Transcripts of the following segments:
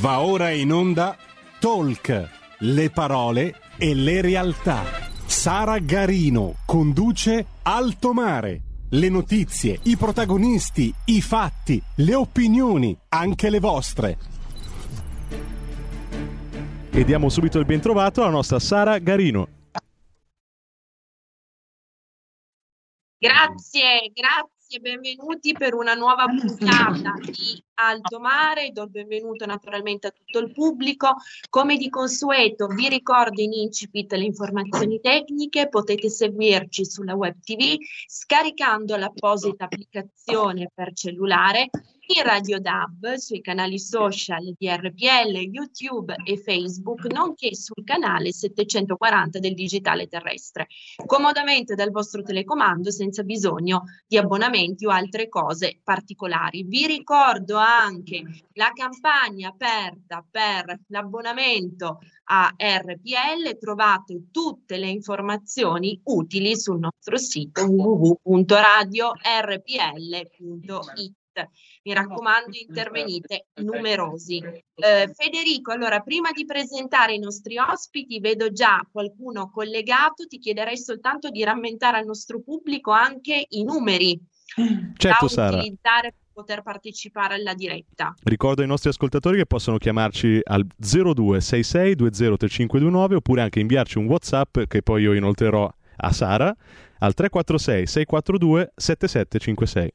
Va ora in onda Talk, le parole e le realtà. Sara Garino conduce Alto Mare. Le notizie, i protagonisti, i fatti, le opinioni, anche le vostre. E diamo subito il bentrovato alla nostra Sara Garino. Grazie, grazie, benvenuti per una nuova puntata di Alto Mare. Do il benvenuto naturalmente a tutto il pubblico. Come di consueto, vi ricordo in incipit le informazioni tecniche. Potete seguirci sulla web TV scaricando l'apposita applicazione per cellulare in Radio DAB, sui canali social di RPL, YouTube e Facebook, nonché sul canale 740 del digitale terrestre, comodamente dal vostro telecomando senza bisogno di abbonamenti o altre cose particolari. Vi ricordo anche la campagna aperta per l'abbonamento a RPL, trovate tutte le informazioni utili sul nostro sito www.radiorpl.it mi raccomando intervenite numerosi. Eh, Federico, allora prima di presentare i nostri ospiti, vedo già qualcuno collegato, ti chiederei soltanto di rammentare al nostro pubblico anche i numeri Certo, da Sara. utilizzare poter partecipare alla diretta. Ricordo ai nostri ascoltatori che possono chiamarci al 0266 203529 oppure anche inviarci un WhatsApp che poi io inoltrerò a Sara al 346 642 7756.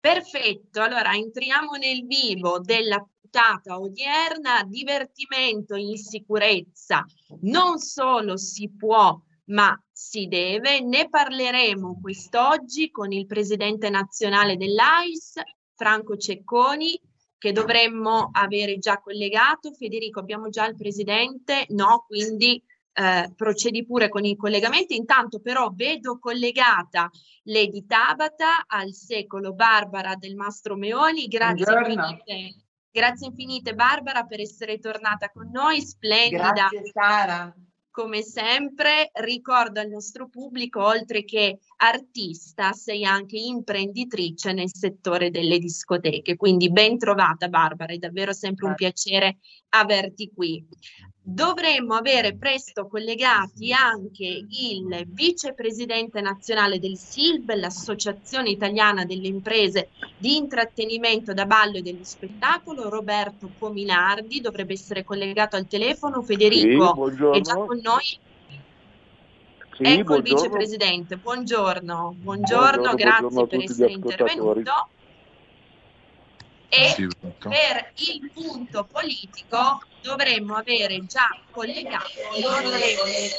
Perfetto, allora entriamo nel vivo della puntata odierna, divertimento in sicurezza. Non solo si può, ma si deve. Ne parleremo quest'oggi con il presidente nazionale dell'AIS, Franco Cecconi, che dovremmo avere già collegato. Federico, abbiamo già il presidente? No, quindi eh, procedi pure con i collegamenti. Intanto però vedo collegata Lady Tabata al secolo Barbara del Mastro Meoni. Grazie Buongiorno. infinite. Grazie infinite Barbara per essere tornata con noi, splendida Grazie Sara. Come sempre. Ricordo al nostro pubblico, oltre che artista, sei anche imprenditrice nel settore delle discoteche. Quindi ben trovata Barbara, è davvero sempre un piacere averti qui. Dovremmo avere presto collegati anche il vicepresidente nazionale del SILB, l'Associazione Italiana delle Imprese di Intrattenimento da Ballo e dello Spettacolo, Roberto Pominardi, dovrebbe essere collegato al telefono. Federico Sì, buongiorno. è già con noi. Sì, ecco il buongiorno. vicepresidente, buongiorno, buongiorno, Buongiorno, grazie buongiorno per essere intervenuto. E Sì, per il punto politico dovremmo avere già collegato l'onorevole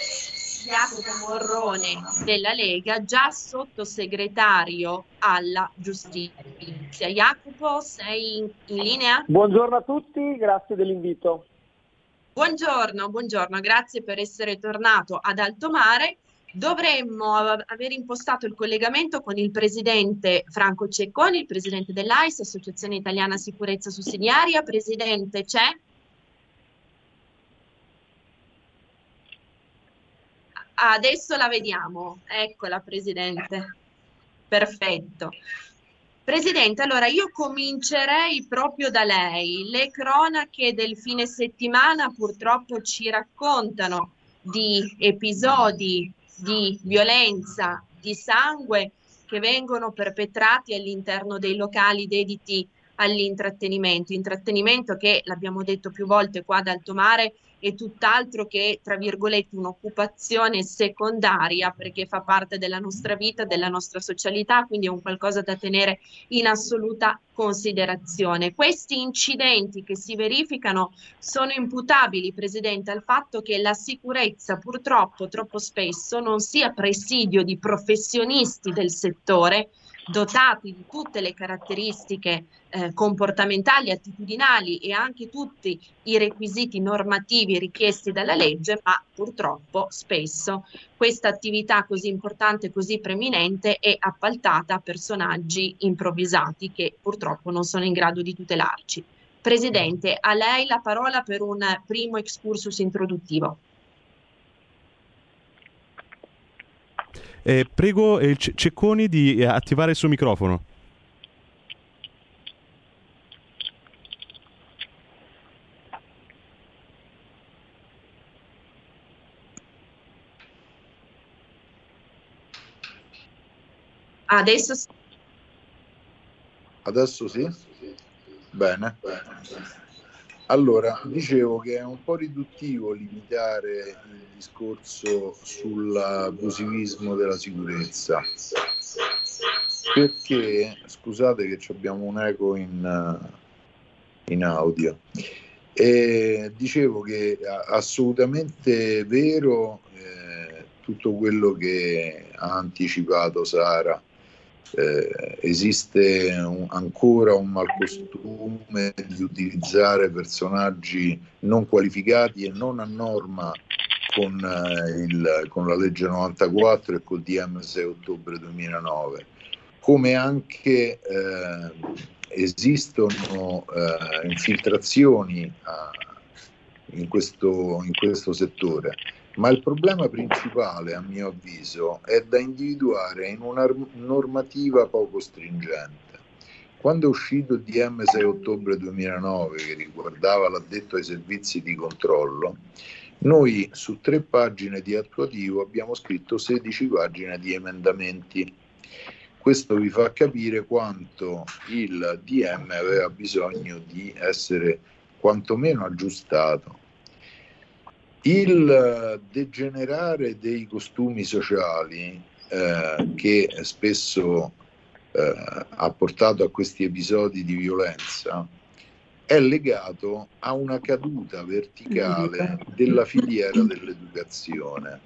Jacopo Morrone della Lega, già sottosegretario alla giustizia. Jacopo, sei in, in linea? Buongiorno a tutti, grazie dell'invito. Buongiorno, buongiorno, grazie per essere tornato ad Alto Mare. Dovremmo av- aver impostato il collegamento con il presidente Franco Cecconi, il presidente dell'AIS, Associazione Italiana Sicurezza Sussidiaria. Presidente, c'è? Adesso la vediamo. Eccola, presidente. Perfetto. Presidente, allora io comincerei proprio da lei. Le cronache del fine settimana purtroppo ci raccontano di episodi di violenza, di sangue che vengono perpetrati all'interno dei locali dediti all'intrattenimento. Intrattenimento che, l'abbiamo detto più volte qua ad Alto È tutt'altro che, tra virgolette, un'occupazione secondaria perché fa parte della nostra vita, della nostra socialità, quindi è un qualcosa da tenere in assoluta considerazione. Questi incidenti che si verificano sono imputabili, Presidente, al fatto che la sicurezza purtroppo troppo spesso non sia presidio di professionisti del settore dotati di tutte le caratteristiche eh, comportamentali, attitudinali e anche tutti i requisiti normativi richiesti dalla legge, ma purtroppo spesso questa attività così importante, così preminente è appaltata a personaggi improvvisati che purtroppo non sono in grado di tutelarci. Presidente, a lei la parola per un primo excursus introduttivo. Eh, prego eh, Cecconi di eh, attivare il suo microfono. Adesso sì. Adesso sì? Bene. Allora, dicevo che è un po' riduttivo limitare il discorso sull'abusivismo della sicurezza, perché, scusate che abbiamo un eco in, in audio, e dicevo che è assolutamente vero eh, tutto quello che ha anticipato Sara eh, esiste un, ancora un malcostume di utilizzare personaggi non qualificati e non a norma con, eh, il, con la legge 94 e col DM 6 ottobre 2009, come anche eh, esistono eh, infiltrazioni a, in, questo, in questo settore ma il problema principale, a mio avviso, è da individuare in una normativa poco stringente. Quando è uscito il DM 6 ottobre 2009, che riguardava l'addetto ai servizi di controllo, noi su tre pagine di attuativo abbiamo scritto 16 pagine di emendamenti. Questo vi fa capire quanto il DM aveva bisogno di essere quantomeno aggiustato il degenerare dei costumi sociali eh, che spesso eh, ha portato a questi episodi di violenza è legato a una caduta verticale della filiera dell'educazione.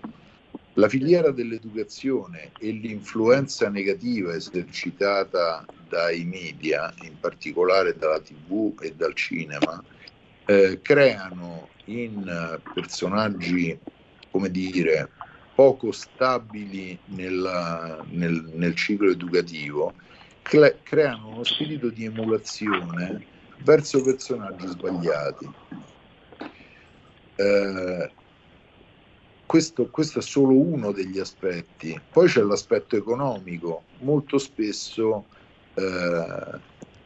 La filiera dell'educazione e l'influenza negativa esercitata dai media, in particolare dalla tv e dal cinema, eh, creano in personaggi, come dire, poco stabili nella, nel, nel, ciclo educativo, cre- creano uno spirito di emulazione verso personaggi sbagliati. Eh, questo, questo, è solo uno degli aspetti. Poi c'è l'aspetto economico. Molto spesso eh,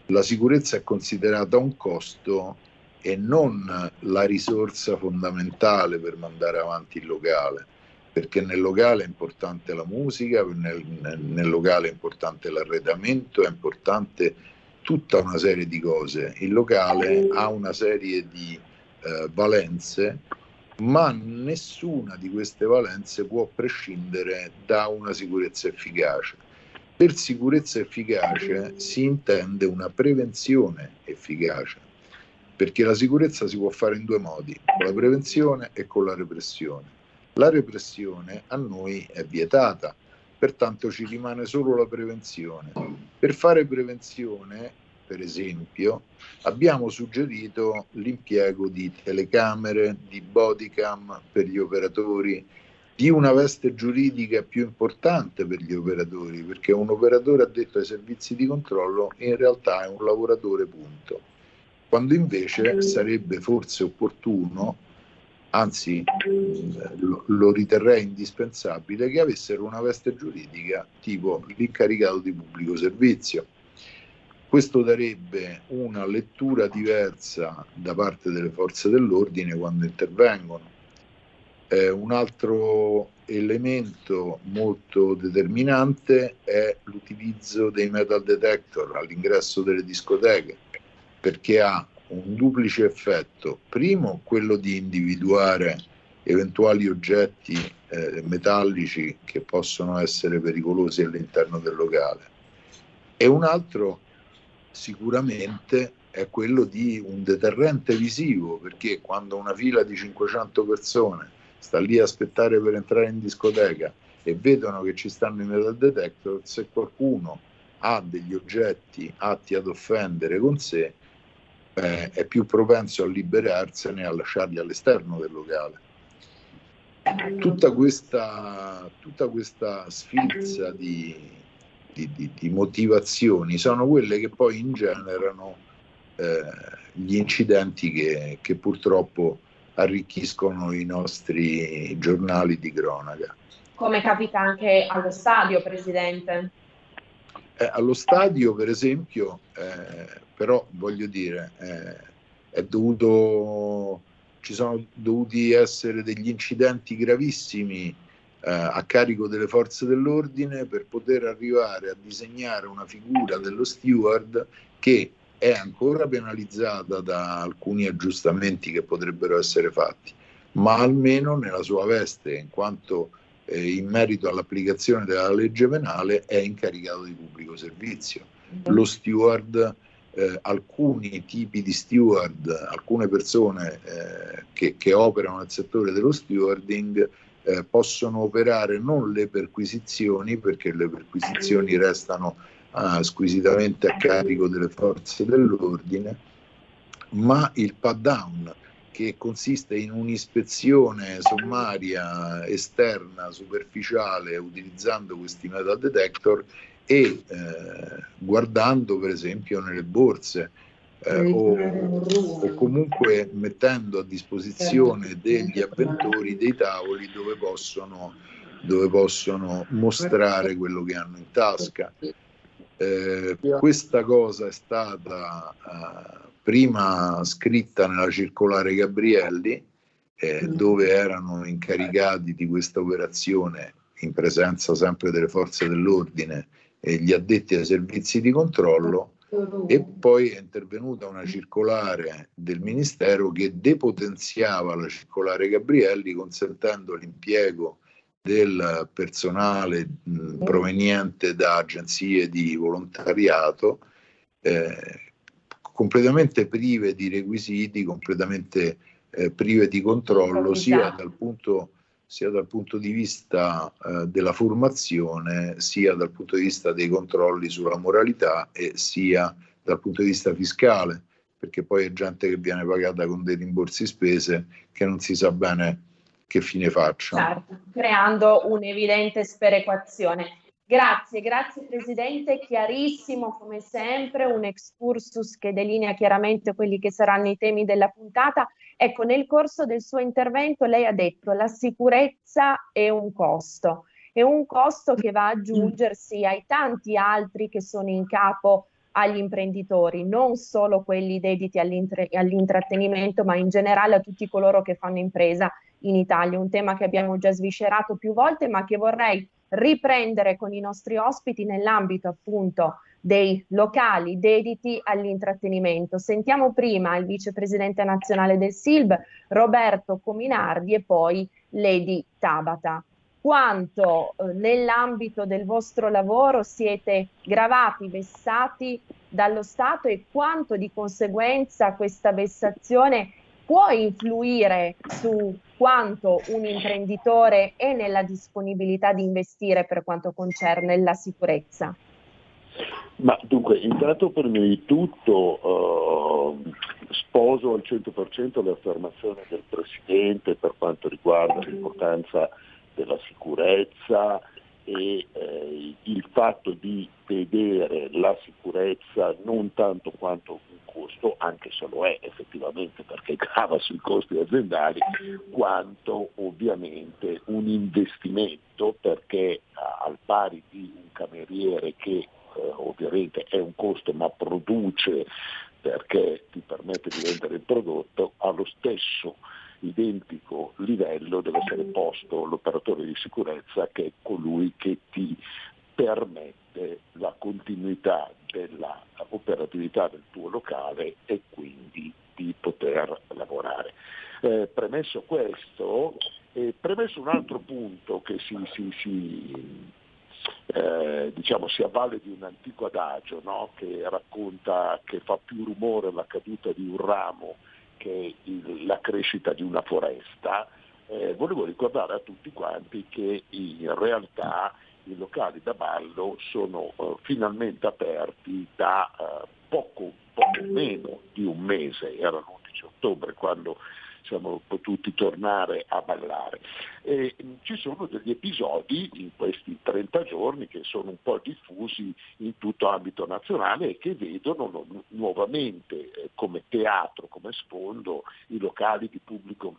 la sicurezza è considerata un costo e non la risorsa fondamentale per mandare avanti il locale, perché nel locale è importante la musica, nel, nel, locale è importante l'arredamento, è importante tutta una serie di cose. Il locale ha una serie di eh, valenze, ma nessuna di queste valenze può prescindere da una sicurezza efficace. Per sicurezza efficace si intende una prevenzione efficace perché la sicurezza si può fare in due modi, con la prevenzione e con la repressione. La repressione a noi è vietata, pertanto ci rimane solo la prevenzione. Per fare prevenzione, per esempio, abbiamo suggerito l'impiego di telecamere, di bodycam per gli operatori, di una veste giuridica più importante per gli operatori, perché un operatore addetto ai servizi di controllo in realtà è un lavoratore punto quando invece sarebbe forse opportuno, anzi lo, lo riterrei indispensabile, che avessero una veste giuridica tipo l'incaricato di pubblico servizio. Questo darebbe una lettura diversa da parte delle forze dell'ordine quando intervengono. Eh, un altro elemento molto determinante è l'utilizzo dei metal detector all'ingresso delle discoteche perché ha un duplice effetto. Primo, quello di individuare eventuali oggetti eh, metallici che possono essere pericolosi all'interno del locale. E un altro, sicuramente, è quello di un deterrente visivo, perché quando una fila di 500 persone sta lì a aspettare per entrare in discoteca e vedono che ci stanno i metal detector, se qualcuno ha degli oggetti atti ad offendere con sé, eh, è più propenso a liberarsene e a lasciarli all'esterno del locale. Tutta questa, tutta questa sfilza di, di, di, di, motivazioni sono quelle che poi ingenerano eh, gli incidenti che, che purtroppo arricchiscono i nostri giornali di cronaca. Come capita anche allo stadio, Presidente? Eh, allo stadio, per esempio, eh, però voglio dire, eh, è dovuto, ci sono dovuti essere degli incidenti gravissimi eh, a carico delle forze dell'ordine per poter arrivare a disegnare una figura dello steward che è ancora penalizzata da alcuni aggiustamenti che potrebbero essere fatti, ma almeno nella sua veste, in quanto eh, in merito all'applicazione della legge penale è incaricato di pubblico servizio. Mm-hmm. Lo steward, eh, alcuni tipi di steward, alcune persone eh, che, che, operano nel settore dello stewarding eh, possono operare non le perquisizioni, perché le perquisizioni restano ah, squisitamente a carico delle forze dell'ordine, ma il pad down che consiste in un'ispezione sommaria esterna, superficiale, utilizzando questi metal detector e eh, guardando per esempio nelle borse eh, o, o, comunque mettendo a disposizione degli avventori dei tavoli dove possono, dove possono mostrare quello che hanno in tasca. Eh, questa cosa è stata eh, prima scritta nella circolare Gabrielli, eh, mm. dove erano incaricati di questa operazione in presenza sempre delle forze dell'ordine e gli addetti ai servizi di controllo e poi è intervenuta una circolare del Ministero che depotenziava la circolare Gabrielli consentendo l'impiego del personale mh, proveniente da agenzie di volontariato eh, completamente prive di requisiti, completamente eh, prive di controllo, sia dal, punto, sia dal punto di vista eh, della formazione, sia dal punto di vista dei controlli sulla moralità e sia dal punto di vista fiscale, perché poi è gente che viene pagata con dei rimborsi spese che non si sa bene che fine facciano. Certo, creando un'evidente sperequazione. Grazie, grazie Presidente, chiarissimo come sempre, un excursus che delinea chiaramente quelli che saranno i temi della puntata. Ecco, nel corso del suo intervento lei ha detto la sicurezza è un costo, è un costo che va ad aggiungersi ai tanti altri che sono in capo agli imprenditori, non solo quelli dediti all'intrattenimento, ma in generale a tutti coloro che fanno impresa in Italia, un tema che abbiamo già sviscerato più volte, ma che vorrei riprendere con i nostri ospiti nell'ambito appunto dei locali dediti all'intrattenimento. Sentiamo prima il vicepresidente nazionale del SILB, Roberto Cominardi, e poi Lady Tabata. Quanto eh, nell'ambito del vostro lavoro siete gravati, vessati dallo Stato e quanto di conseguenza questa vessazione può influire su quanto un imprenditore è nella disponibilità di investire per quanto concerne la sicurezza? Ma dunque, intanto prima di tutto eh, sposo al 100% l'affermazione del Presidente per quanto riguarda l'importanza della sicurezza e eh, il fatto di vedere la sicurezza non tanto quanto costo, anche se lo è effettivamente perché grava sui costi aziendali, quanto ovviamente un investimento perché al pari di un cameriere che eh, ovviamente è un costo ma produce perché ti permette di vendere il prodotto, ha lo stesso identico livello deve essere posto l'operatore di sicurezza che è colui che ti permette la continuità dell'operatività del tuo locale e quindi di poter lavorare. Eh, premesso questo, eh, premesso un altro punto che si, si, si, eh, diciamo, si avvale di un antico adagio no? che racconta che fa più rumore la caduta di un ramo che il, la crescita di una foresta, eh, volevo ricordare a tutti quanti che in realtà i locali da ballo sono uh, finalmente aperti da uh, poco, poco meno di un mese, era l'11 ottobre quando siamo potuti tornare a ballare. E mm, ci sono degli episodi in questi 30 giorni che sono un po' diffusi in tutto ambito nazionale e che vedono nuovamente eh, come teatro, come sfondo i locali di pubblico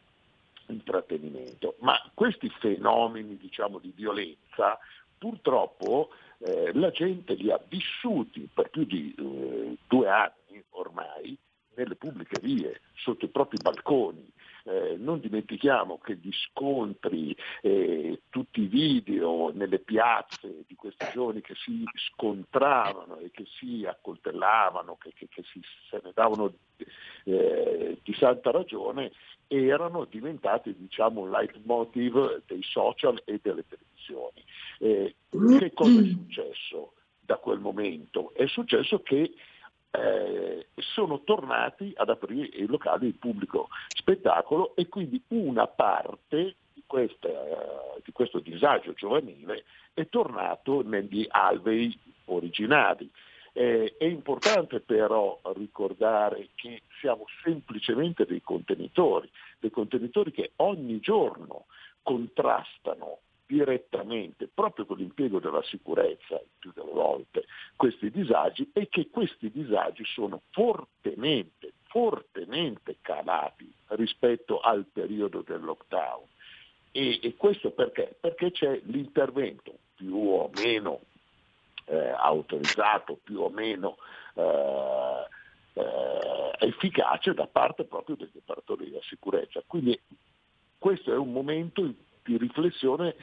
intrattenimento. Ma questi fenomeni diciamo, di violenza purtroppo eh, la gente li ha vissuti per più di eh, due anni ormai nelle pubbliche vie, sotto i propri balconi. eh, non dimentichiamo che gli scontri, eh, tutti i video nelle piazze di questi giovani che si scontravano e che si accoltellavano, che, che, che si, se ne davano eh, di santa ragione, erano diventati diciamo, un leitmotiv dei social e delle televisioni. Eh, che cosa è successo da quel momento? È successo che eh, sono tornati ad aprire i locali di pubblico spettacolo e quindi una parte di, questa, di questo disagio giovanile è tornato negli alvei originali. Eh, è importante però ricordare che siamo semplicemente dei contenitori, dei contenitori che ogni giorno contrastano direttamente, proprio con l'impiego della sicurezza, più delle volte, questi disagi e che questi disagi sono fortemente, fortemente calati rispetto al periodo del lockdown. E, e questo perché? Perché c'è l'intervento più o meno eh, autorizzato, più o meno eh, eh, efficace da parte proprio degli operatori della sicurezza. Quindi questo è un momento di riflessione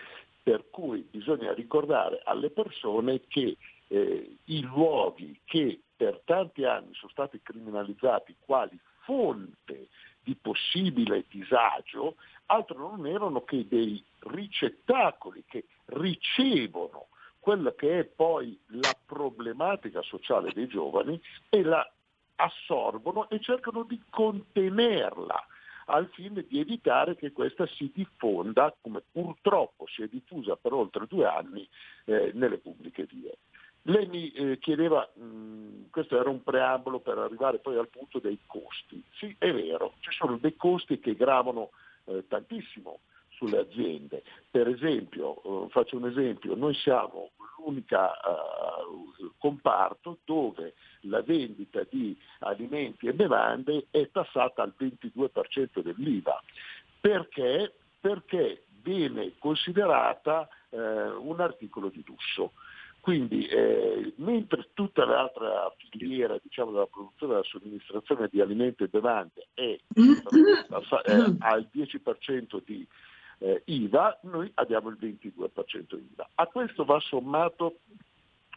per cui bisogna ricordare alle persone che eh, i luoghi che per tanti anni sono stati criminalizzati quali fonte di possibile disagio, altro non erano che dei ricettacoli che ricevono quella che è poi la problematica sociale dei giovani e la assorbono e cercano di contenerla al fine di evitare che questa si diffonda, come purtroppo si è diffusa per oltre due anni, eh, nelle pubbliche vie. Lei mi eh, chiedeva, mh, mm, questo era un preambolo per arrivare poi al punto dei costi. Sì, è vero, ci sono dei costi che gravano eh, tantissimo sulle aziende. Per esempio, eh, faccio un esempio, noi siamo l'unica uh, comparto dove la vendita di alimenti e bevande è tassata al 22% dell'IVA. Perché? Perché viene considerata eh, un articolo di lusso. Quindi eh, mentre tutta l'altra filiera diciamo, della produzione e della somministrazione di alimenti e bevande è, è al 10% di eh, IVA, noi abbiamo il 22% IVA. A questo va sommato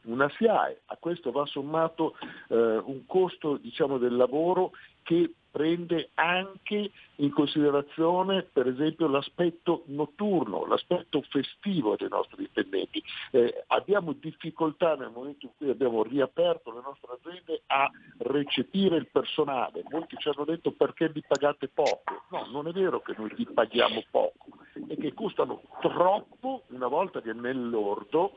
una SIAE, a questo va sommato eh, un costo diciamo, del lavoro che prende anche in considerazione per esempio l'aspetto notturno, l'aspetto festivo dei nostri dipendenti. Eh, abbiamo difficoltà nel momento in cui abbiamo riaperto le nostre aziende a recepire il personale. Molti ci hanno detto perché vi pagate poco. No, non è vero che noi vi paghiamo poco, è che costano troppo una volta che nell'ordo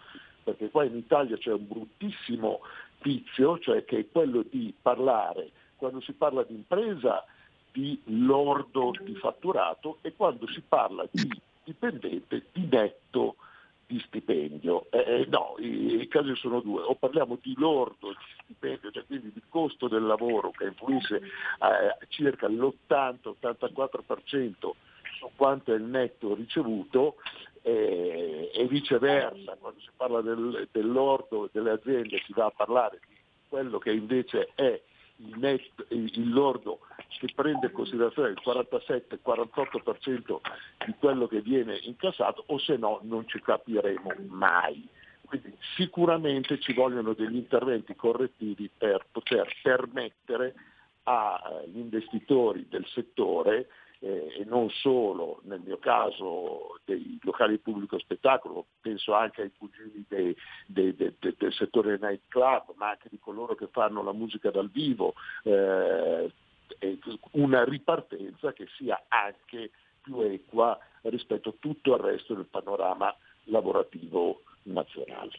perché qua in Italia c'è un bruttissimo vizio, cioè che è quello di parlare, quando si parla di impresa, di lordo di fatturato e quando si parla di dipendente di netto di stipendio. Eh, eh, no, i, i, casi sono due, o parliamo di lordo di stipendio, cioè quindi di costo del lavoro che influisce eh, circa l'80-84% su quanto è il netto ricevuto, eh, e viceversa, quando si parla del, dell'ordo delle aziende si va a parlare di quello che invece è il, net, il lordo che prende in considerazione il 47-48% di quello che viene incassato o se no non ci capiremo mai. Quindi sicuramente ci vogliono degli interventi correttivi per poter permettere agli investitori del settore eh, e non solo nel mio caso dei locali pubblico spettacolo, penso anche ai cugini dei, dei, dei, del settore night club, ma anche di coloro che fanno la musica dal vivo, eh, una ripartenza che sia anche più equa rispetto a tutto il resto del panorama lavorativo nazionale.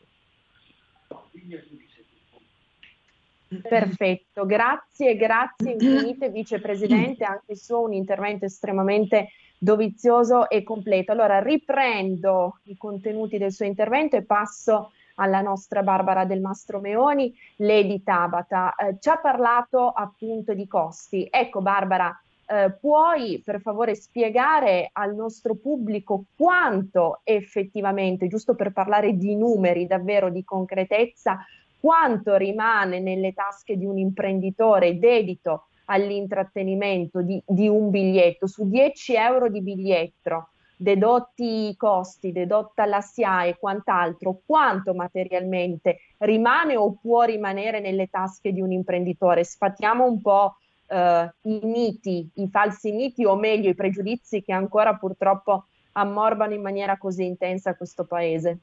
Perfetto, grazie, grazie infinite vicepresidente, anche su un intervento estremamente dovizioso e completo. Allora riprendo i contenuti del suo intervento e passo alla nostra Barbara del Mastro Meoni, Lady Tabata. Eh, ci ha parlato appunto di costi. Ecco Barbara, eh, puoi per favore spiegare al nostro pubblico quanto effettivamente, giusto per parlare di numeri, davvero di concretezza, quanto rimane nelle tasche di un imprenditore dedito all'intrattenimento di, di un biglietto, su 10 euro di biglietto, dedotti i costi, dedotta la SIA e quant'altro, quanto materialmente rimane o può rimanere nelle tasche di un imprenditore? Sfatiamo un po' eh, i miti, i falsi miti o meglio i pregiudizi che ancora purtroppo ammorbano in maniera così intensa questo paese.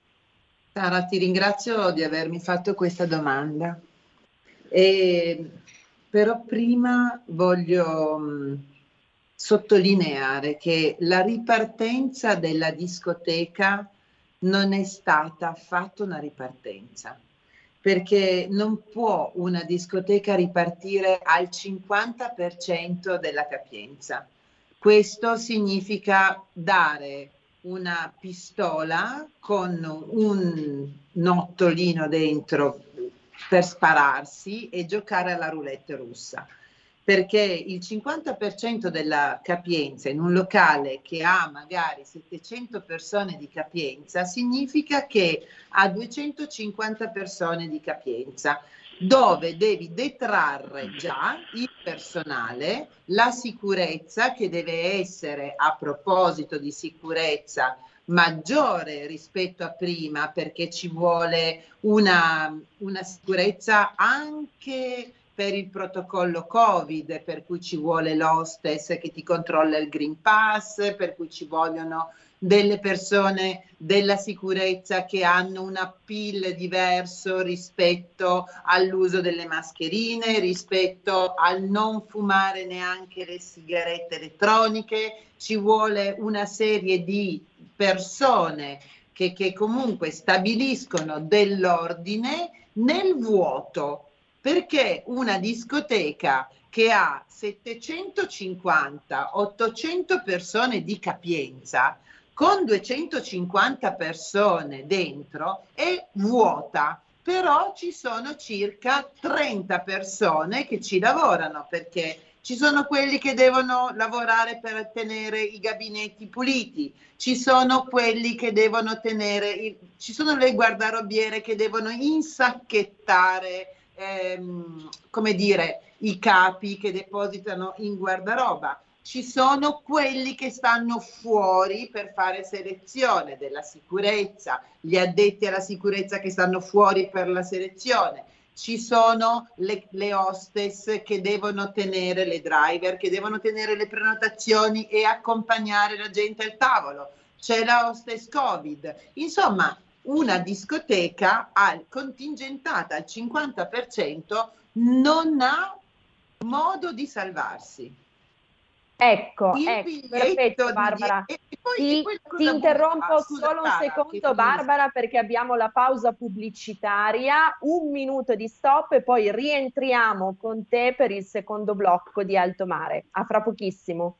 Sara, ti ringrazio di avermi fatto questa domanda. E, però prima voglio mh, sottolineare che la ripartenza della discoteca non è stata affatto una ripartenza perché non può una discoteca ripartire al 50% della capienza. Questo significa dare una pistola con un nottolino dentro per spararsi e giocare alla roulette russa. Perché il 50% della capienza in un locale che ha magari 700 persone di capienza significa che ha 250 persone di capienza dove devi detrarre già il personale, la sicurezza che deve essere a proposito di sicurezza maggiore rispetto a prima perché ci vuole una, una sicurezza anche per il protocollo Covid, per cui ci vuole l'hostess che ti controlla il Green Pass, per cui ci vogliono delle persone della sicurezza che hanno un appeal diverso rispetto all'uso delle mascherine, rispetto al non fumare neanche le sigarette elettroniche, ci vuole una serie di persone che, che comunque stabiliscono dell'ordine nel vuoto perché una discoteca che ha 750-800 persone di capienza con 250 persone dentro è vuota, però ci sono circa 30 persone che ci lavorano perché ci sono quelli che devono lavorare per tenere i gabinetti puliti, ci sono quelli che devono tenere, il, ci sono le guardarobiere che devono insacchettare ehm, come dire, i capi che depositano in guardaroba. Ci sono quelli che stanno fuori per fare selezione della sicurezza, gli addetti alla sicurezza che stanno fuori per la selezione. Ci sono le, le hostess che devono tenere le driver, che devono tenere le prenotazioni e accompagnare la gente al tavolo. C'è la hostess Covid. Insomma, una discoteca al, contingentata al 50% non ha modo di salvarsi. Ecco, ecco perfetto Barbara. Di... Poi, ti, ti interrompo solo un secondo Barbara perché abbiamo la pausa pubblicitaria, un minuto di stop e poi rientriamo con te per il secondo blocco di Alto Mare. A fra pochissimo.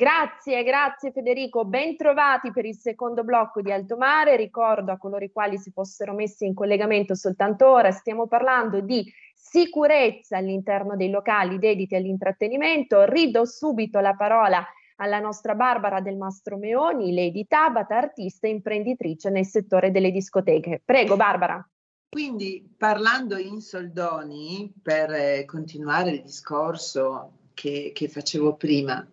Grazie, grazie Federico. Bentrovati per il secondo blocco di Alto Mare. Ricordo a coloro i quali si fossero messi in collegamento soltanto ora, stiamo parlando di sicurezza all'interno dei locali dediti all'intrattenimento. Rido subito la parola alla nostra Barbara del Mastro Meoni, Lady Tabata, artista e imprenditrice nel settore delle discoteche. Prego Barbara. Quindi parlando in soldoni, per eh, continuare il discorso che, che facevo prima,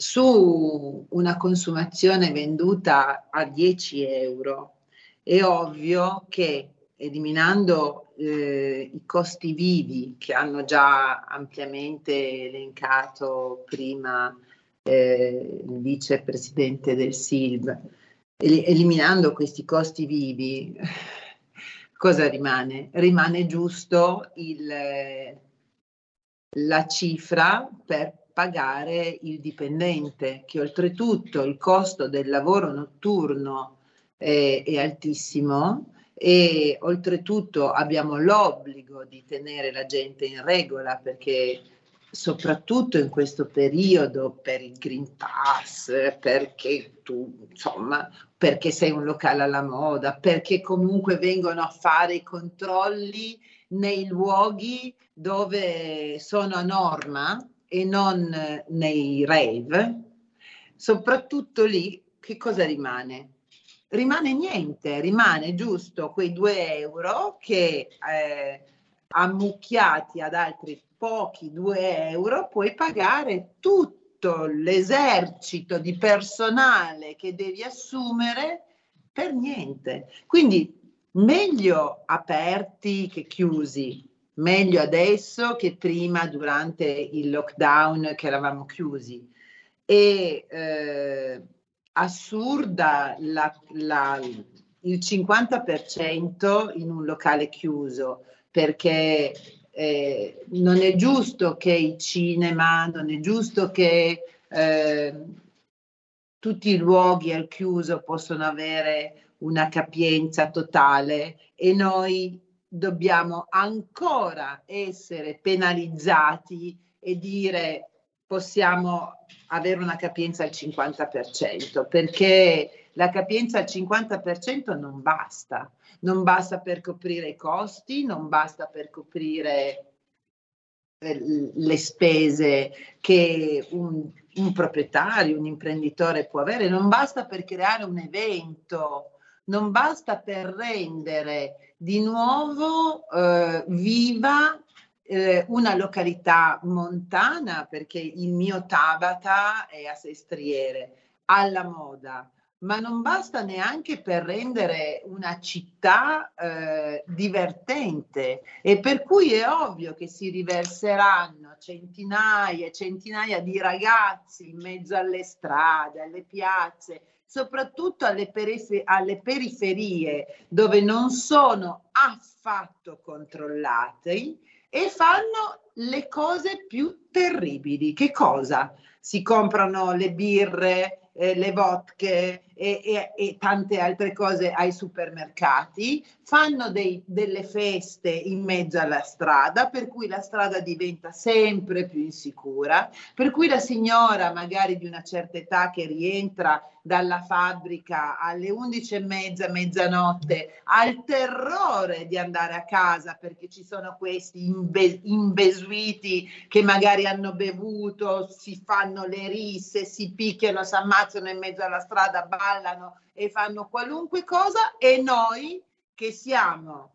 su una consumazione venduta a 10 euro, è ovvio che eliminando eh, i costi vivi che hanno già ampiamente elencato prima eh, il vicepresidente del SILB, eliminando questi costi vivi, cosa rimane? Rimane giusto il, la cifra per pagare il dipendente, che oltretutto il costo del lavoro notturno è, è altissimo e oltretutto abbiamo l'obbligo di tenere la gente in regola perché soprattutto in questo periodo per il Green Pass, perché tu, insomma, perché sei un locale alla moda, perché comunque vengono a fare i controlli nei luoghi dove sono a norma e non nei rave, soprattutto lì che cosa rimane? Rimane niente, rimane giusto quei due euro che eh, ammucchiati ad altri pochi 2 euro puoi pagare tutto l'esercito di personale che devi assumere per niente. Quindi meglio aperti che chiusi, meglio adesso che prima durante il lockdown che eravamo chiusi. E eh, assurda la, la, il 50% in un locale chiuso perché eh, non è giusto che i cinema, non è giusto che eh, tutti i luoghi al chiuso possono avere una capienza totale e noi dobbiamo ancora essere penalizzati e dire possiamo avere una capienza al 50% perché la capienza al 50% non basta. Non basta per coprire i costi, non basta per coprire eh, le spese che un, un, proprietario, un imprenditore può avere, non basta per creare un evento, non basta per rendere di nuovo eh, viva eh, una località montana, perché il mio Tabata è a Sestriere, alla moda. Ma non basta neanche per rendere una città eh, divertente. E per cui è ovvio che si riverseranno centinaia e centinaia di ragazzi in mezzo alle strade, alle piazze, soprattutto alle, perif- alle periferie dove non sono affatto controllati e fanno le cose più terribili. Che cosa? Si comprano le birre, eh, le vodka, e, e, e, tante altre cose ai supermercati, fanno dei, delle feste in mezzo alla strada, per cui la strada diventa sempre più insicura, per cui la signora magari di una certa età che rientra dalla fabbrica alle 11 e mezza, mezzanotte, ha il terrore di andare a casa perché ci sono questi imbe- imbesuiti che magari hanno bevuto, si fanno le risse, si picchiano, si ammazzano in mezzo alla strada, ballano e fanno qualunque cosa e noi che siamo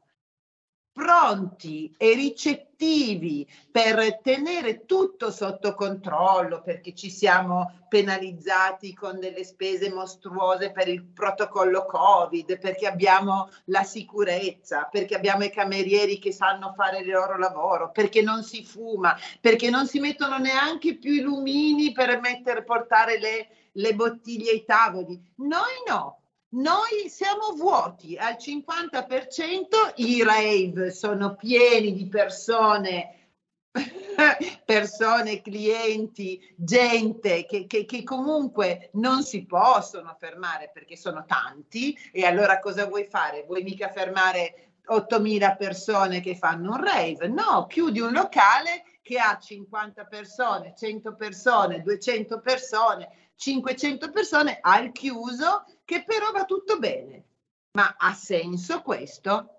pronti e ricettivi per tenere tutto sotto controllo perché ci siamo penalizzati con delle spese mostruose per il protocollo Covid, perché abbiamo la sicurezza, perché abbiamo i camerieri che sanno fare il loro lavoro, perché non si fuma, perché non si mettono neanche più i lumini per mettere, portare le, le bottiglie ai tavoli. Noi no, noi siamo vuoti al 50%, i rave sono pieni di persone, persone, clienti, gente che, che, che, comunque non si possono fermare perché sono tanti e allora cosa vuoi fare? Vuoi mica fermare 8.000 persone che fanno un rave? No, chiudi un locale che ha 50 persone, 100 persone, 200 persone, 500 persone al chiuso che però va tutto bene. Ma ha senso questo?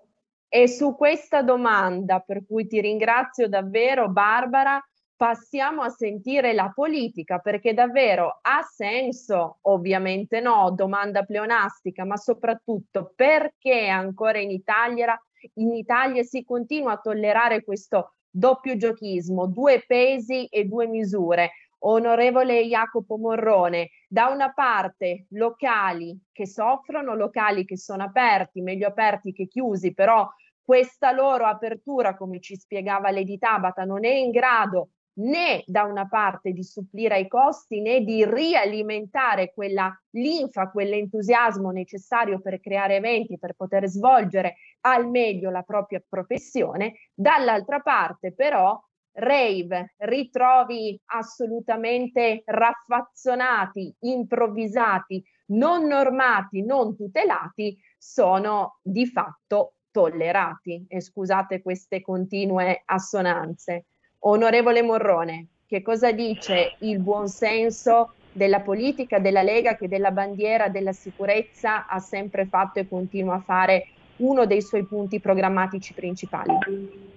E su questa domanda, per cui ti ringrazio davvero Barbara, passiamo a sentire la politica perché davvero ha senso? Ovviamente no, domanda pleonastica, ma soprattutto perché ancora in Italia, in Italia si continua a tollerare questo doppio giochismo, due pesi e due misure? Onorevole Jacopo Morrone, da una parte locali che soffrono, locali che sono aperti, meglio aperti che chiusi, però questa loro apertura, come ci spiegava Lady Tabata, non è in grado né da una parte di supplire ai costi né di rialimentare quella linfa, quell'entusiasmo necessario per creare eventi, per poter svolgere al meglio la propria professione, dall'altra parte però rave, ritrovi assolutamente raffazzonati, improvvisati, non normati, non tutelati, sono di fatto tollerati. E scusate queste continue assonanze. Onorevole Morrone, che cosa dice il buonsenso della politica, della Lega che della bandiera della sicurezza ha sempre fatto e continua a fare uno dei suoi punti programmatici principali?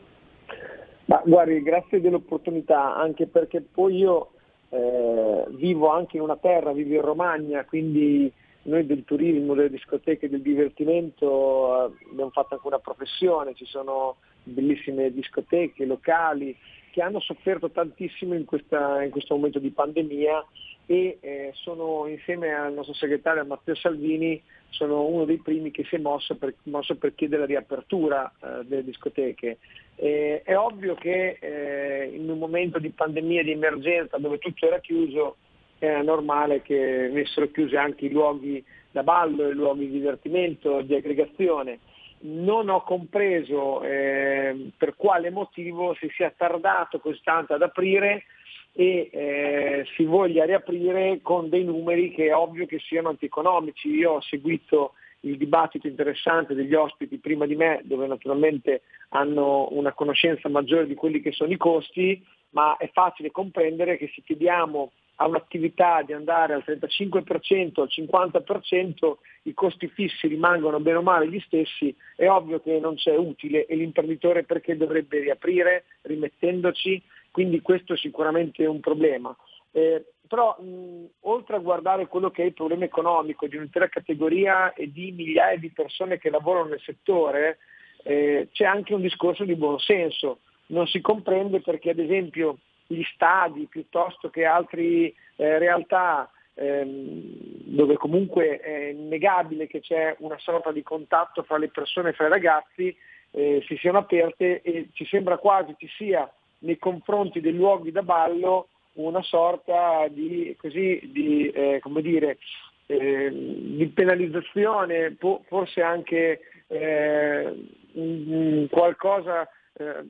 Ma guardi, grazie dell'opportunità, anche perché poi io eh, vivo anche in una terra, vivo in Romagna, quindi noi del turismo, delle discoteche, del divertimento eh, abbiamo fatto anche una professione, ci sono bellissime discoteche locali che hanno sofferto tantissimo in, questa, in questo momento di pandemia e eh, sono insieme al nostro segretario Matteo Salvini sono uno dei primi che si è mosso per, mosso per chiedere la riapertura eh, delle discoteche. Eh, è ovvio che eh, in un momento di pandemia, di emergenza, dove tutto era chiuso, era normale che venissero chiusi anche i luoghi da ballo, i luoghi di divertimento, di aggregazione. Non ho compreso eh, per quale motivo si sia tardato così tanto ad aprire e eh, si voglia riaprire con dei numeri che è ovvio che siano antieconomici. Io ho seguito il dibattito interessante degli ospiti prima di me, dove naturalmente hanno una conoscenza maggiore di quelli che sono i costi, ma è facile comprendere che se chiediamo a un'attività di andare al 35%, al 50%, i costi fissi rimangono bene o male gli stessi, è ovvio che non c'è utile e l'imprenditore perché dovrebbe riaprire rimettendoci quindi questo è sicuramente un problema. Eh, però mh, oltre a guardare quello che è il problema economico di un'intera categoria e di migliaia di persone che lavorano nel settore, eh, c'è anche un discorso di buonsenso. Non si comprende perché ad esempio gli stadi piuttosto che altre eh, realtà ehm, dove comunque è innegabile che c'è una sorta di contatto fra le persone e fra i ragazzi, eh, si siano aperte e ci sembra quasi ci sia nei confronti dei luoghi da ballo una sorta di, così, di, eh, dire, eh, di penalizzazione, po- forse anche eh, qualcosa eh,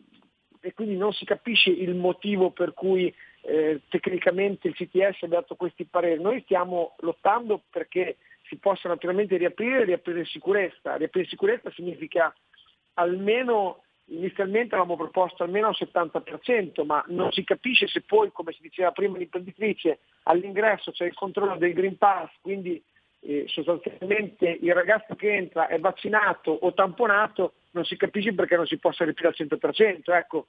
e quindi non si capisce il motivo per cui eh, tecnicamente il CTS ha dato questi pareri. Noi stiamo lottando perché si possa naturalmente riaprire e riaprire in sicurezza. Riaprire in sicurezza significa almeno inizialmente avevamo proposto almeno al 70%, ma non si capisce se poi, come si diceva prima l'imprenditrice, all'ingresso c'è il controllo del Green Pass, quindi eh, sostanzialmente il ragazzo che entra è vaccinato o tamponato, non si capisce perché non si possa riprire al 100%. Ecco,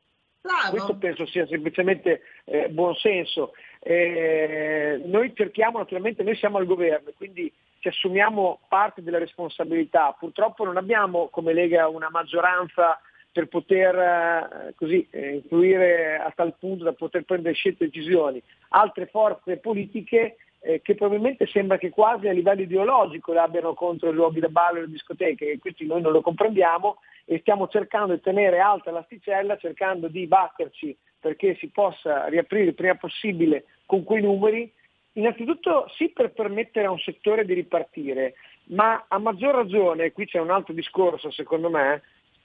questo penso sia semplicemente eh, buonsenso. Eh, noi cerchiamo naturalmente, noi siamo al governo, quindi ci assumiamo parte della responsabilità. Purtroppo non abbiamo come Lega una maggioranza per poter eh, così, eh, influire a tal punto da poter prendere scelte e decisioni. Altre forze politiche eh, che probabilmente sembra che quasi a livello ideologico l'abbiano contro i luoghi da ballo e le discoteche, e questi noi non lo comprendiamo e stiamo cercando di tenere alta l'asticella, cercando di batterci perché si possa riaprire il prima possibile con quei numeri, innanzitutto sì per permettere a un settore di ripartire, ma a maggior ragione, qui c'è un altro discorso secondo me,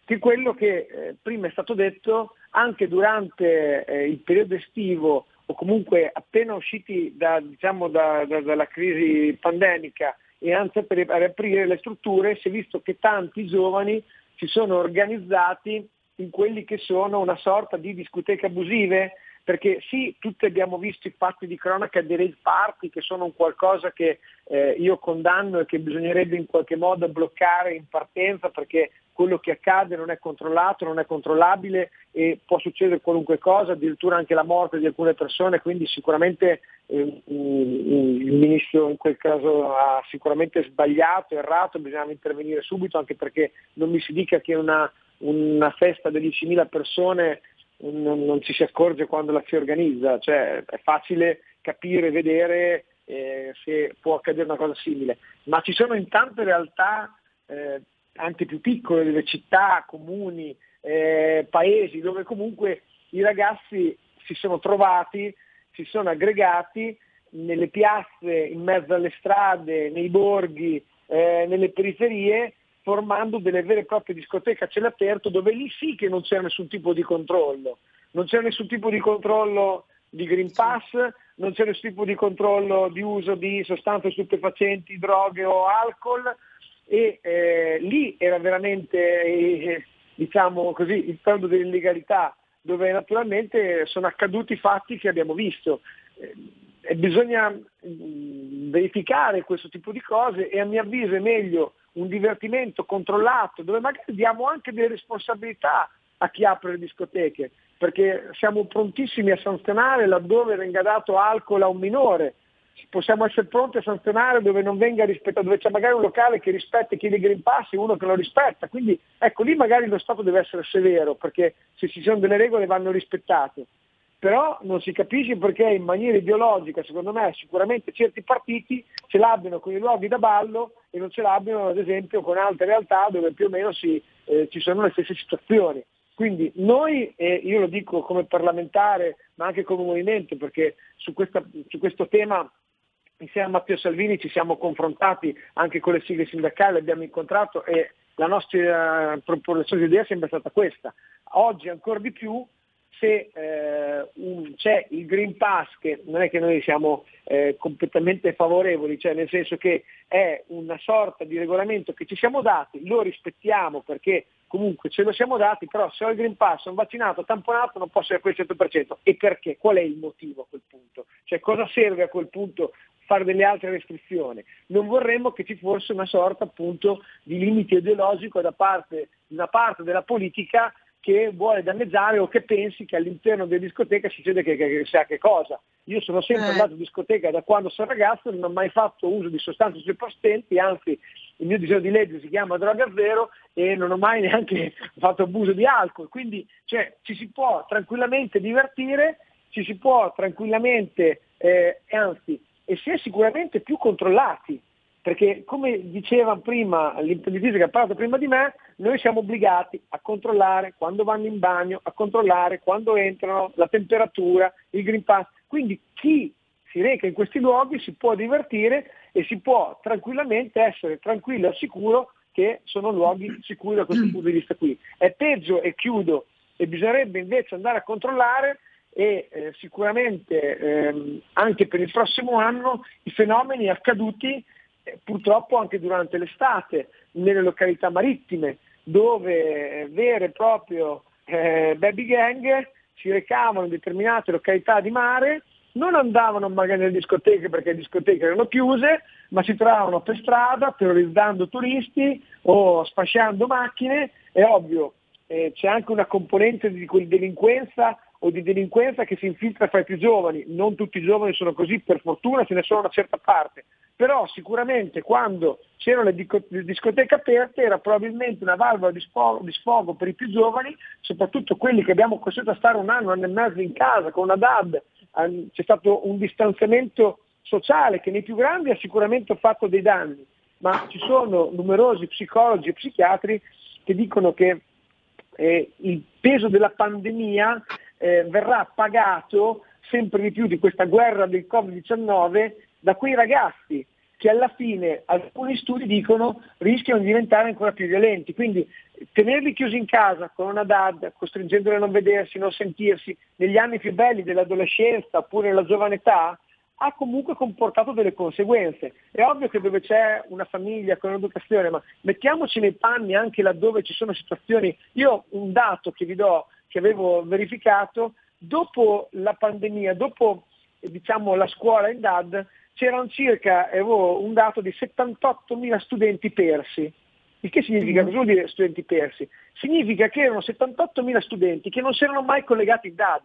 che quello che eh, prima è stato detto anche durante eh, il periodo estivo o comunque appena usciti da, diciamo, da, da, dalla crisi pandemica e anzi per riaprire le strutture, si è visto che tanti giovani si sono organizzati in quelli che sono una sorta di discoteche abusive, perché sì, tutti abbiamo visto i fatti di cronaca dei rave party che sono un qualcosa che eh, io condanno e che bisognerebbe in qualche modo bloccare in partenza perché quello che accade non è controllato, non è controllabile e può succedere qualunque cosa, addirittura anche la morte di alcune persone, quindi sicuramente eh, il ministro in quel caso ha sicuramente sbagliato, errato, bisognava intervenire subito anche perché non mi si dica che una, una festa di 10.000 persone non, non, ci si accorge quando la si organizza, cioè è facile capire, vedere eh, se può accadere una cosa simile, ma ci sono in tante realtà eh, anche più piccole, delle città, comuni, eh, paesi, dove comunque i ragazzi si sono trovati, si sono aggregati nelle piazze, in mezzo alle strade, nei borghi, eh, nelle periferie formando delle vere e proprie discoteche a cielo aperto dove lì sì che non c'era nessun tipo di controllo, non c'era nessun tipo di controllo di Green Pass, non c'era nessun tipo di controllo di uso di sostanze stupefacenti, droghe o alcol. E eh, lì era veramente eh, diciamo così, il periodo dell'illegalità dove naturalmente sono accaduti fatti che abbiamo visto. Eh, e bisogna mm, verificare questo tipo di cose e a mio avviso è meglio un divertimento controllato, dove magari diamo anche delle responsabilità a chi apre le discoteche, perché siamo prontissimi a sanzionare laddove venga dato alcol a un minore, possiamo essere pronti a sanzionare dove non venga rispettato, dove c'è magari un locale che rispetta e chiede Green Pass e uno che lo rispetta, quindi ecco lì magari lo Stato deve essere severo, perché se ci sono delle regole vanno rispettate però non si capisce perché in maniera ideologica, secondo me, sicuramente certi partiti ce l'abbiano con i luoghi da ballo e non ce l'abbiano ad esempio con altre realtà dove più o meno si, eh, ci sono le stesse situazioni. Quindi noi, eh, io lo dico come parlamentare, ma anche come movimento, perché su, questa, su questo tema insieme a Matteo Salvini ci siamo confrontati anche con le sigle sindacali, abbiamo incontrato e la nostra proporzione di idea è sempre stata questa. Oggi ancora di più se eh, un, c'è il Green Pass, che non è che noi siamo eh, completamente favorevoli, cioè nel senso che è una sorta di regolamento che ci siamo dati, lo rispettiamo perché comunque ce lo siamo dati, però se ho il Green Pass, sono vaccinato, tamponato, non posso essere quel 100%. E perché? Qual è il motivo a quel punto? Cioè cosa serve a quel punto fare delle altre restrizioni? Non vorremmo che ci fosse una sorta appunto di limite ideologico da parte una parte della politica che vuole danneggiare o che pensi che all'interno della discoteca succede che, che, che sa che cosa. Io sono sempre eh. andato in discoteca da quando sono ragazzo, non ho mai fatto uso di sostanze stupefacenti, anzi il mio disegno di legge si chiama droga zero e non ho mai neanche fatto abuso di alcol. Quindi cioè, ci si può tranquillamente divertire, ci si può tranquillamente, eh, anzi, e si è sicuramente più controllati perché come diceva prima l'imprenditrice che ha parlato prima di me, noi siamo obbligati a controllare quando vanno in bagno, a controllare quando entrano, la temperatura, il Green Pass. Quindi chi si reca in questi luoghi si può divertire e si può tranquillamente essere tranquillo e sicuro che sono luoghi sicuri da questo punto di vista qui. È peggio, e chiudo, e bisognerebbe invece andare a controllare e eh, sicuramente ehm, anche per il prossimo anno i fenomeni accaduti purtroppo anche durante l'estate nelle località marittime dove eh, vere e proprio eh, baby gang si recavano in determinate località di mare, non andavano magari nelle discoteche perché le discoteche erano chiuse, ma si trovavano per strada terrorizzando turisti o sfasciando macchine. È ovvio, eh, c'è anche una componente di delinquenza o di delinquenza che si infiltra fra i più giovani. Non tutti i giovani sono così, per fortuna ce ne sono una certa parte, però sicuramente quando c'erano le, discoteche aperte era probabilmente una valvola di sfogo, di sfogo, per i più giovani, soprattutto quelli che abbiamo costretto a stare un anno, un anno e mezzo in casa con una DAD, c'è stato un distanziamento sociale che nei più grandi ha sicuramente fatto dei danni, ma ci sono numerosi psicologi e psichiatri che dicono che eh, il peso della pandemia eh, verrà pagato sempre di più di questa guerra del Covid-19 da quei ragazzi che alla fine alcuni studi dicono rischiano di diventare ancora più violenti. Quindi tenerli chiusi in casa con una DAD, costringendoli a non vedersi, non sentirsi, negli anni più belli dell'adolescenza oppure nella giovane età, ha comunque comportato delle conseguenze. È ovvio che dove c'è una famiglia con un'educazione, ma mettiamoci nei panni anche laddove ci sono situazioni. Io un dato che vi do, che avevo verificato, dopo la pandemia, dopo diciamo, la scuola in DAD, c'erano circa, avevo un dato di 78.000 studenti persi. Il che significa? Cosa vuol dire studenti persi? Significa che erano 78.000 studenti che non si erano mai collegati in DAD.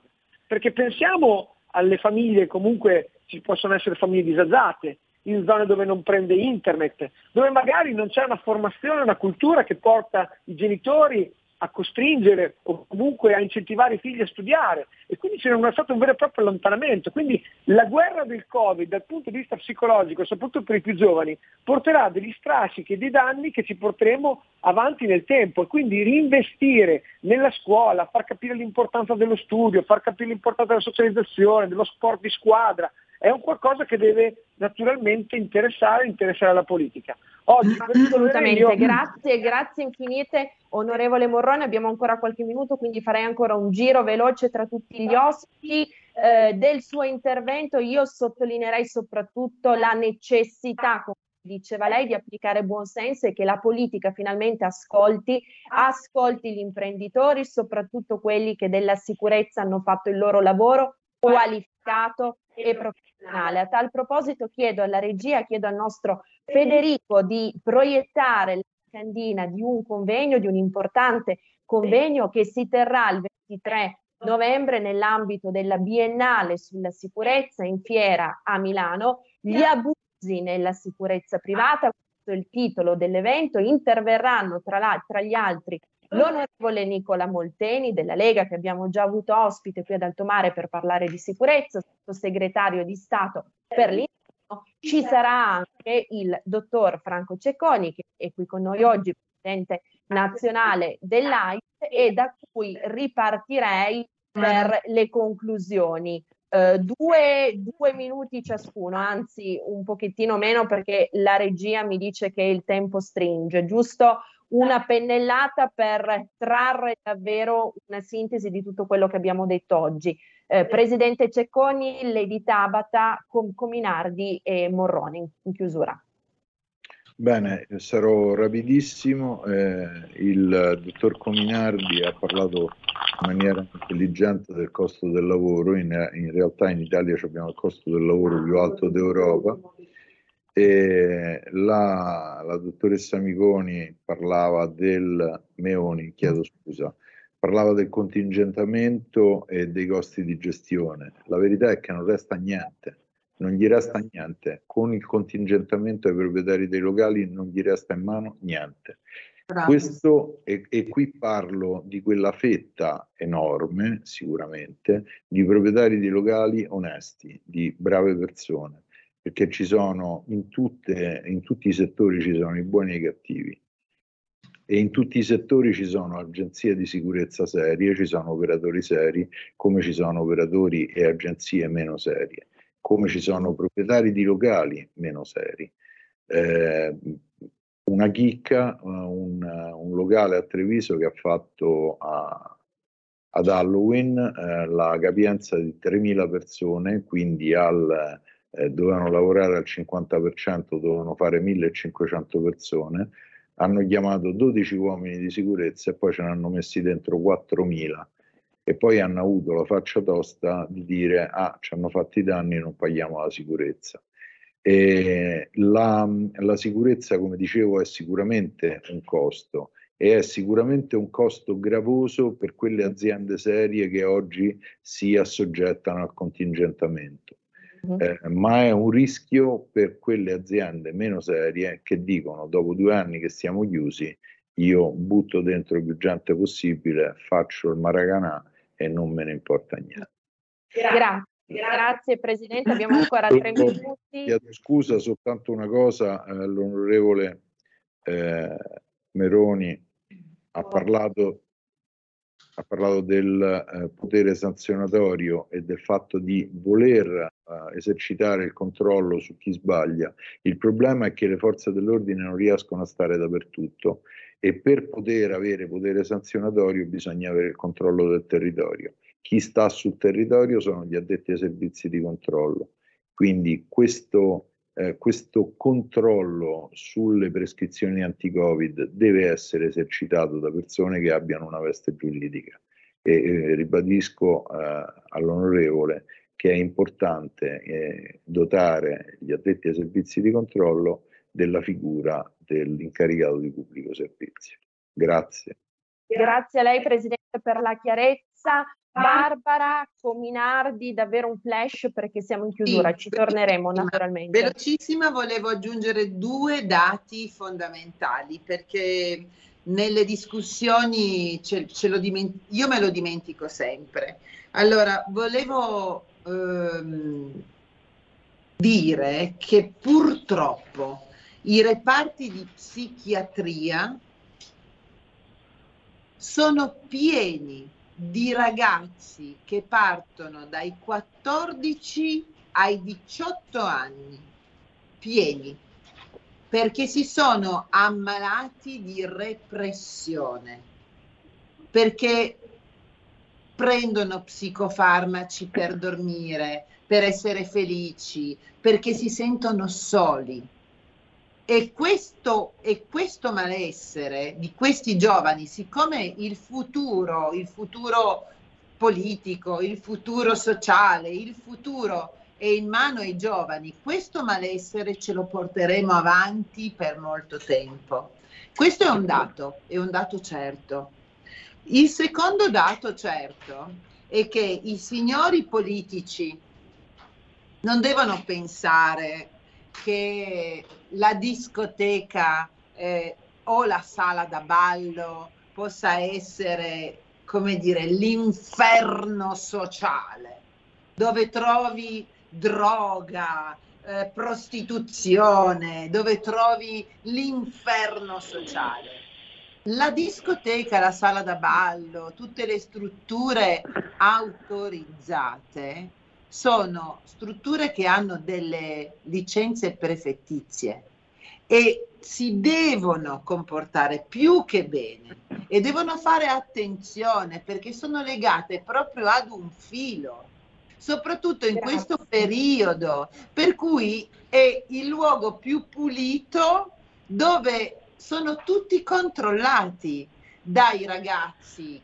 Perché pensiamo alle famiglie, comunque ci possono essere famiglie disagiate, in zone dove non prende internet, dove magari non c'è una formazione, una cultura che porta i genitori a costringere o comunque a incentivare i figli a studiare e quindi c'è stato un vero e proprio allontanamento. Quindi la guerra del Covid dal punto di vista psicologico, soprattutto per i più giovani, porterà degli strascichi e dei danni che ci porteremo avanti nel tempo e quindi reinvestire nella scuola, far capire l'importanza dello studio, far capire l'importanza della socializzazione, dello sport di squadra, è un qualcosa che deve naturalmente interessare, interessare la politica. Oggi, Assolutamente, io... grazie, grazie infinite onorevole Morrone, abbiamo ancora qualche minuto, quindi farei ancora un giro veloce tra tutti gli ospiti. Eh, del suo intervento io sottolineerei soprattutto la necessità, come diceva lei, di applicare buon senso e che la politica finalmente ascolti, ascolti gli imprenditori, soprattutto quelli che della sicurezza hanno fatto il loro lavoro qualificato e professionale. A tal proposito chiedo alla regia, chiedo al nostro Federico di proiettare la candina di un convegno, di un importante convegno che si terrà il 23 novembre nell'ambito della Biennale sulla sicurezza in fiera a Milano, gli abusi nella sicurezza privata, questo è il titolo dell'evento, interverranno tra, la, tra gli altri l'onorevole Nicola Molteni della Lega che abbiamo già avuto ospite qui ad Altomare per parlare di sicurezza, sottosegretario di Stato per l'interno, ci sarà anche il dottor Franco Cecconi che è qui con noi oggi, presidente nazionale dell'AIS e da cui ripartirei per le conclusioni. Uh, due, due, minuti ciascuno, anzi un pochettino meno perché la regia mi dice che il tempo stringe, giusto una pennellata per trarre davvero una sintesi di tutto quello che abbiamo detto oggi. Eh, Presidente Cecconi, Lady Tabata, Com- Cominardi e Morroni in chiusura. Bene, sarò rapidissimo. Eh, il dottor Cominardi ha parlato in maniera intelligente del costo del lavoro. In, in realtà in Italia abbiamo il costo del lavoro più alto d'Europa e la, la dottoressa Miconi parlava del Meoni, chiedo scusa, parlava del contingentamento e dei costi di gestione. La verità è che non resta niente, non gli resta niente. Con il contingentamento ai proprietari dei locali non gli resta in mano niente. Questo, e, e, qui parlo di quella fetta enorme, sicuramente, di proprietari di locali onesti, di brave persone perché ci sono in, tutte, in tutti i settori ci sono i buoni e i cattivi e in tutti i settori ci sono agenzie di sicurezza serie, ci sono operatori seri, come ci sono operatori e agenzie meno serie, come ci sono proprietari di locali meno seri. Eh, una chicca, un, un, locale a Treviso che ha fatto a, ad Halloween eh, la capienza di 3.000 persone, quindi al eh, dovevano lavorare al 50%, dovevano fare 1500 persone, hanno chiamato 12 uomini di sicurezza e poi ce ne hanno messi dentro 4000 e poi hanno avuto la faccia tosta di dire ah ci hanno fatto i danni non paghiamo la sicurezza. La, la sicurezza come dicevo è sicuramente un costo e è sicuramente un costo gravoso per quelle aziende serie che oggi si assoggettano al contingentamento. Uh-huh. Eh, ma è un rischio per quelle aziende meno serie che dicono dopo due anni che siamo chiusi io butto dentro il più gente possibile, faccio il Maracanà e non me ne importa niente. Grazie. Grazie Presidente, abbiamo ancora tre minuti. Chiedo scusa, soltanto una cosa, eh, l'onorevole eh, Meroni ha parlato, ha parlato del eh, potere sanzionatorio e del fatto di voler esercitare il controllo su chi sbaglia. Il problema è che le forze dell'ordine non riescono a stare dappertutto e per poter avere potere sanzionatorio bisogna avere il controllo del territorio. Chi sta sul territorio sono gli addetti ai servizi di controllo. Quindi questo, eh, questo controllo sulle prescrizioni anti-Covid deve essere esercitato da persone che abbiano una veste giuridica. E eh, ribadisco eh, all'onorevole che è importante eh, dotare gli addetti ai servizi di controllo della figura dell'incaricato di pubblico servizio. Grazie. Grazie a lei Presidente per la chiarezza. Barbara Cominardi, davvero un flash perché siamo in chiusura, sì, ci torneremo naturalmente. Velocissima, volevo aggiungere due dati fondamentali perché nelle discussioni ce, ce lo diment- io me lo dimentico sempre. Allora, volevo ehm, dire che purtroppo i reparti di psichiatria sono pieni di ragazzi che partono dai 14 ai 18 anni, pieni, perché si sono ammalati di repressione, perché prendono psicofarmaci per dormire, per essere felici, perché si sentono soli e questo, e questo malessere di questi giovani, siccome il futuro, il futuro politico, il futuro sociale, il futuro è in mano ai giovani, questo malessere ce lo porteremo avanti per molto tempo. Questo è un dato, è un dato certo. Il secondo dato certo è che i signori politici non devono pensare che la discoteca eh, o la sala da ballo possa essere, come dire, l'inferno sociale, dove trovi droga, eh, prostituzione, dove trovi l'inferno sociale. La discoteca, la sala da ballo, tutte le strutture autorizzate sono strutture che hanno delle licenze prefettizie e si devono comportare più che bene e devono fare attenzione perché sono legate proprio ad un filo, soprattutto in Grazie. questo periodo, per cui è il luogo più pulito dove sono tutti controllati dai ragazzi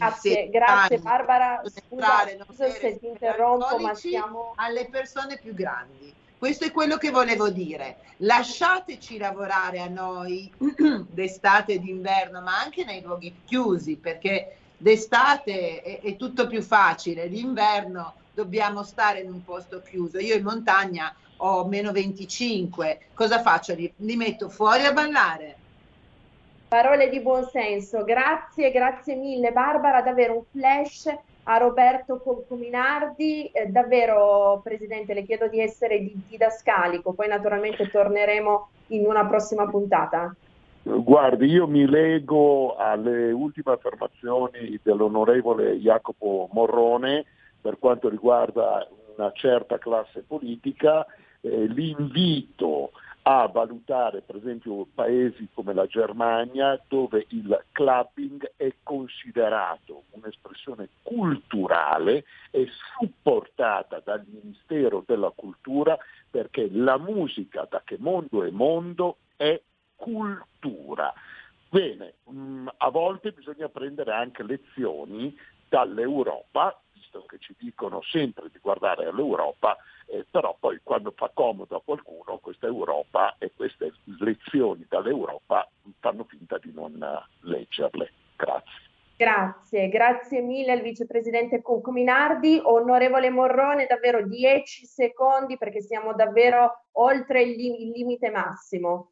Grazie, grazie Barbara. Scusa, scusa se ti interrompo, ma siamo alle persone più grandi. Questo è quello che volevo dire. Lasciateci lavorare a noi d'estate e d'inverno, ma anche nei luoghi chiusi, perché d'estate è, è tutto più facile, d'inverno dobbiamo stare in un posto chiuso. Io in montagna ho meno 25, cosa faccio? Li, li metto fuori a ballare. Parole di buonsenso, grazie, grazie mille Barbara, davvero un flash a Roberto Cominardi, eh, davvero Presidente le chiedo di essere didascalico, poi naturalmente torneremo in una prossima puntata. Guardi, io mi lego alle ultime affermazioni dell'onorevole Jacopo Morrone per quanto riguarda una certa classe politica, eh, l'invito a valutare per esempio paesi come la Germania dove il clubbing è considerato un'espressione culturale e supportata dal Ministero della Cultura perché la musica da che mondo è mondo è cultura. Bene, mm, a volte bisogna prendere anche lezioni dall'Europa pretesto che ci dicono sempre di guardare all'Europa, eh, però poi quando fa comodo a qualcuno questa Europa e queste lezioni dall'Europa fanno finta di non leggerle. Grazie. Grazie, grazie mille al vicepresidente Cominardi. Onorevole Morrone, davvero 10 secondi perché siamo davvero oltre il limite massimo.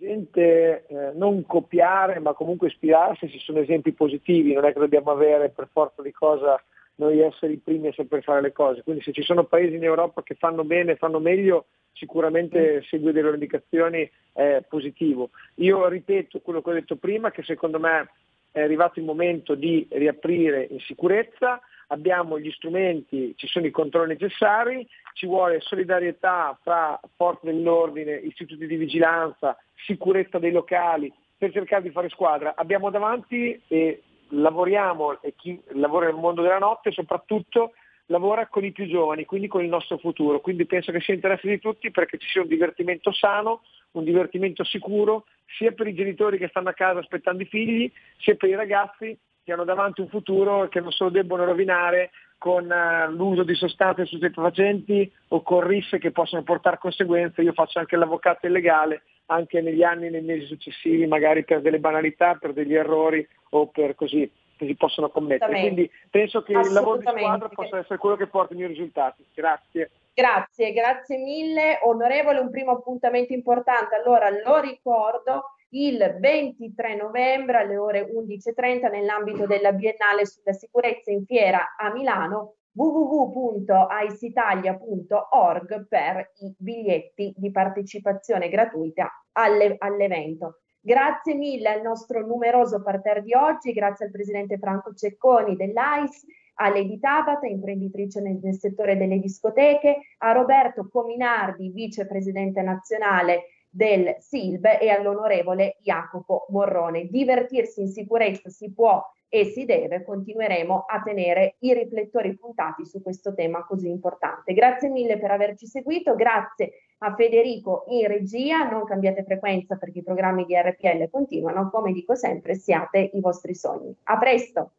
Gente, eh, non copiare ma comunque ispirarsi, ci sono esempi positivi, non è che dobbiamo avere per forza di cosa noi essere i primi a saper fare le cose. Quindi se ci sono paesi in Europa che fanno bene, fanno meglio, sicuramente mm. seguire le loro indicazioni è positivo. Io ripeto quello che ho detto prima, che secondo me è arrivato il momento di riaprire in sicurezza, abbiamo gli strumenti, ci sono i controlli necessari, ci vuole solidarietà fra forze dell'ordine, istituti di vigilanza, sicurezza dei locali per cercare di fare squadra. Abbiamo davanti e lavoriamo e chi lavora nel mondo della notte soprattutto lavora con i più giovani, quindi con il nostro futuro. Quindi penso che sia interesse di tutti perché ci sia un divertimento sano, un divertimento sicuro, sia per i genitori che stanno a casa aspettando i figli, sia per i ragazzi che hanno davanti un futuro che non se lo debbono rovinare con uh, l'uso di sostanze stupefacenti o con risse che possono portare conseguenze. Io faccio anche l'avvocato illegale anche negli anni e nei mesi successivi, magari per delle banalità, per degli errori o per così che si possono commettere. Quindi penso che il lavoro di squadra possa essere quello che porta i miei risultati. Grazie. Grazie, grazie mille. Onorevole, un primo appuntamento importante. Allora, lo ricordo, il 23 novembre alle ore 11.30 nell'ambito della Biennale sulla sicurezza in fiera a Milano www.icitalia.org per i biglietti di partecipazione gratuita alle, all'evento. Grazie mille al nostro numeroso parterre di oggi, grazie al presidente Franco Cecconi dell'AIS, a Lady Tabata, imprenditrice nel, nel settore delle discoteche, a Roberto Cominardi, vicepresidente nazionale del SILB e all'onorevole Jacopo Morrone. Divertirsi in sicurezza si può e si deve, continueremo a tenere i riflettori puntati su questo tema così importante. Grazie mille per averci seguito, grazie a Federico in regia, non cambiate frequenza perché i programmi di RPL continuano, come dico sempre, siate i vostri sogni. A presto!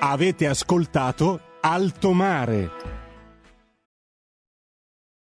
Avete ascoltato Alto Mare.